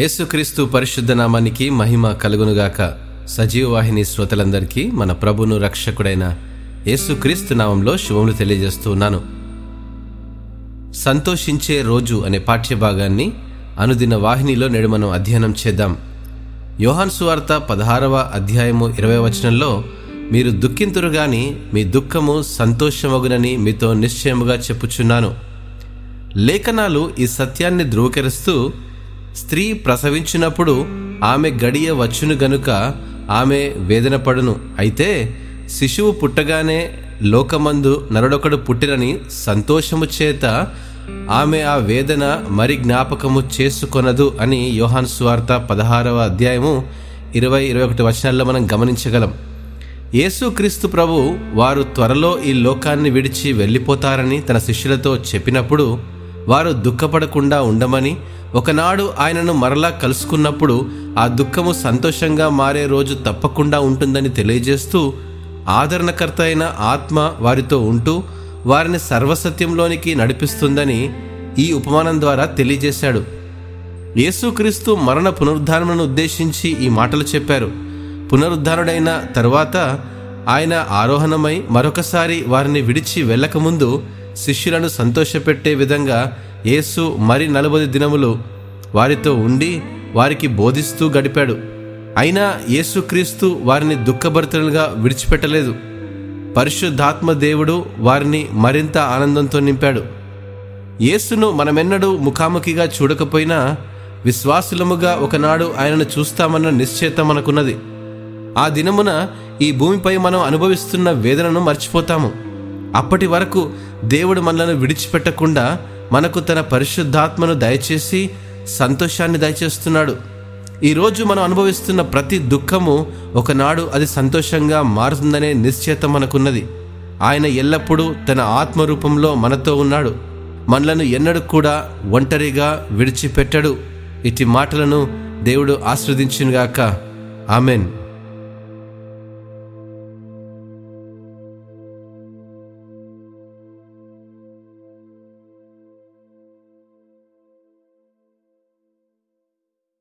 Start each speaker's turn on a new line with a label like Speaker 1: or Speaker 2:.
Speaker 1: యేసుక్రీస్తు పరిశుద్ధ నామానికి మహిమ కలుగునుగాక. సజీవ వాహిని శ్రోతలందరికీ మన ప్రభును రక్షకుడైన యేసుక్రీస్తు నామంలో శుభములు తెలియజేస్తూ ఉన్నాను. సంతోషించే రోజు అనే పాఠ్యభాగాన్ని అనుదిన వాహినిలో నేడు మనం అధ్యయనం చేద్దాం. యోహాన్ సువార్త పదహారవ అధ్యాయము ఇరవై వచనంలో మీరు దుఃఖింతురు గాని మీ దుఃఖము సంతోషమగునని మీతో నిశ్చయముగా చెప్పుచున్నాను. లేఖనాలు ఈ సత్యాన్ని ధృవీకరిస్తూ స్త్రీ ప్రసవించినప్పుడు ఆమె గడియ వచ్చును గనుక ఆమె వేదన పడును అయితే శిశువు పుట్టగానే లోకమందు నరుడొకడు పుట్టినని సంతోషము చేత ఆమె ఆ వేదన మరి జ్ఞాపకము చేసుకొనదు అని యోహాన్ స్వార్థ పదహారవ అధ్యాయము ఇరవై ఇరవై ఒకటి వచనాల్లో మనం గమనించగలం. యేసుక్రీస్తు ప్రభు వారు త్వరలో ఈ లోకాన్ని విడిచి వెళ్ళిపోతారని తన శిష్యులతో చెప్పినప్పుడు వారు దుఃఖపడకుండా ఉండమని ఒకనాడు ఆయనను మరలా కలుసుకున్నప్పుడు ఆ దుఃఖము సంతోషంగా మారే రోజు తప్పకుండా ఉంటుందని తెలియజేస్తూ ఆదరణకర్త అయిన ఆత్మ వారితో ఉంటూ వారిని సర్వసత్యంలోనికి నడిపిస్తుందని ఈ ఉపమానం ద్వారా తెలియజేశాడు. యేసుక్రీస్తు మరణ పునరుద్ధానమును ఉద్దేశించి ఈ మాటలు చెప్పారు. పునరుద్ధానుడైన తర్వాత ఆయన ఆరోహణమై మరొకసారి వారిని విడిచి వెళ్ళకముందు శిష్యులను సంతోషపెట్టే విధంగా యేసు మరి నలభై దినములు వారితో ఉండి వారికి బోధిస్తూ గడిపాడు. అయినా యేసుక్రీస్తు వారిని దుఃఖభరితులుగా విడిచిపెట్టలేదు. పరిశుద్ధాత్మ దేవుడు వారిని మరింత ఆనందంతో నింపాడు. యేసును మనమెన్నడూ ముఖాముఖిగా చూడకపోయినా విశ్వాసులముగా ఒకనాడు ఆయనను చూస్తామన్న నిశ్చయిత మనకున్నది. ఆ దినమున ఈ భూమిపై మనం అనుభవిస్తున్న వేదనను మర్చిపోతాము. అప్పటి వరకు దేవుడు మనలను విడిచిపెట్టకుండా మనకు తన పరిశుద్ధాత్మను దయచేసి సంతోషాన్ని దయచేస్తున్నాడు. ఈరోజు మనం అనుభవిస్తున్న ప్రతి దుఃఖము ఒకనాడు అది సంతోషంగా మారుతుందనే నిశ్చేత మనకున్నది. ఆయన ఎల్లప్పుడూ తన ఆత్మరూపంలో మనతో ఉన్నాడు. మనలను ఎన్నడూ కూడా ఒంటరిగా విడిచిపెట్టడు. ఇటు మాటలను దేవుడు ఆస్వాదించునుగాక ఆమెన్.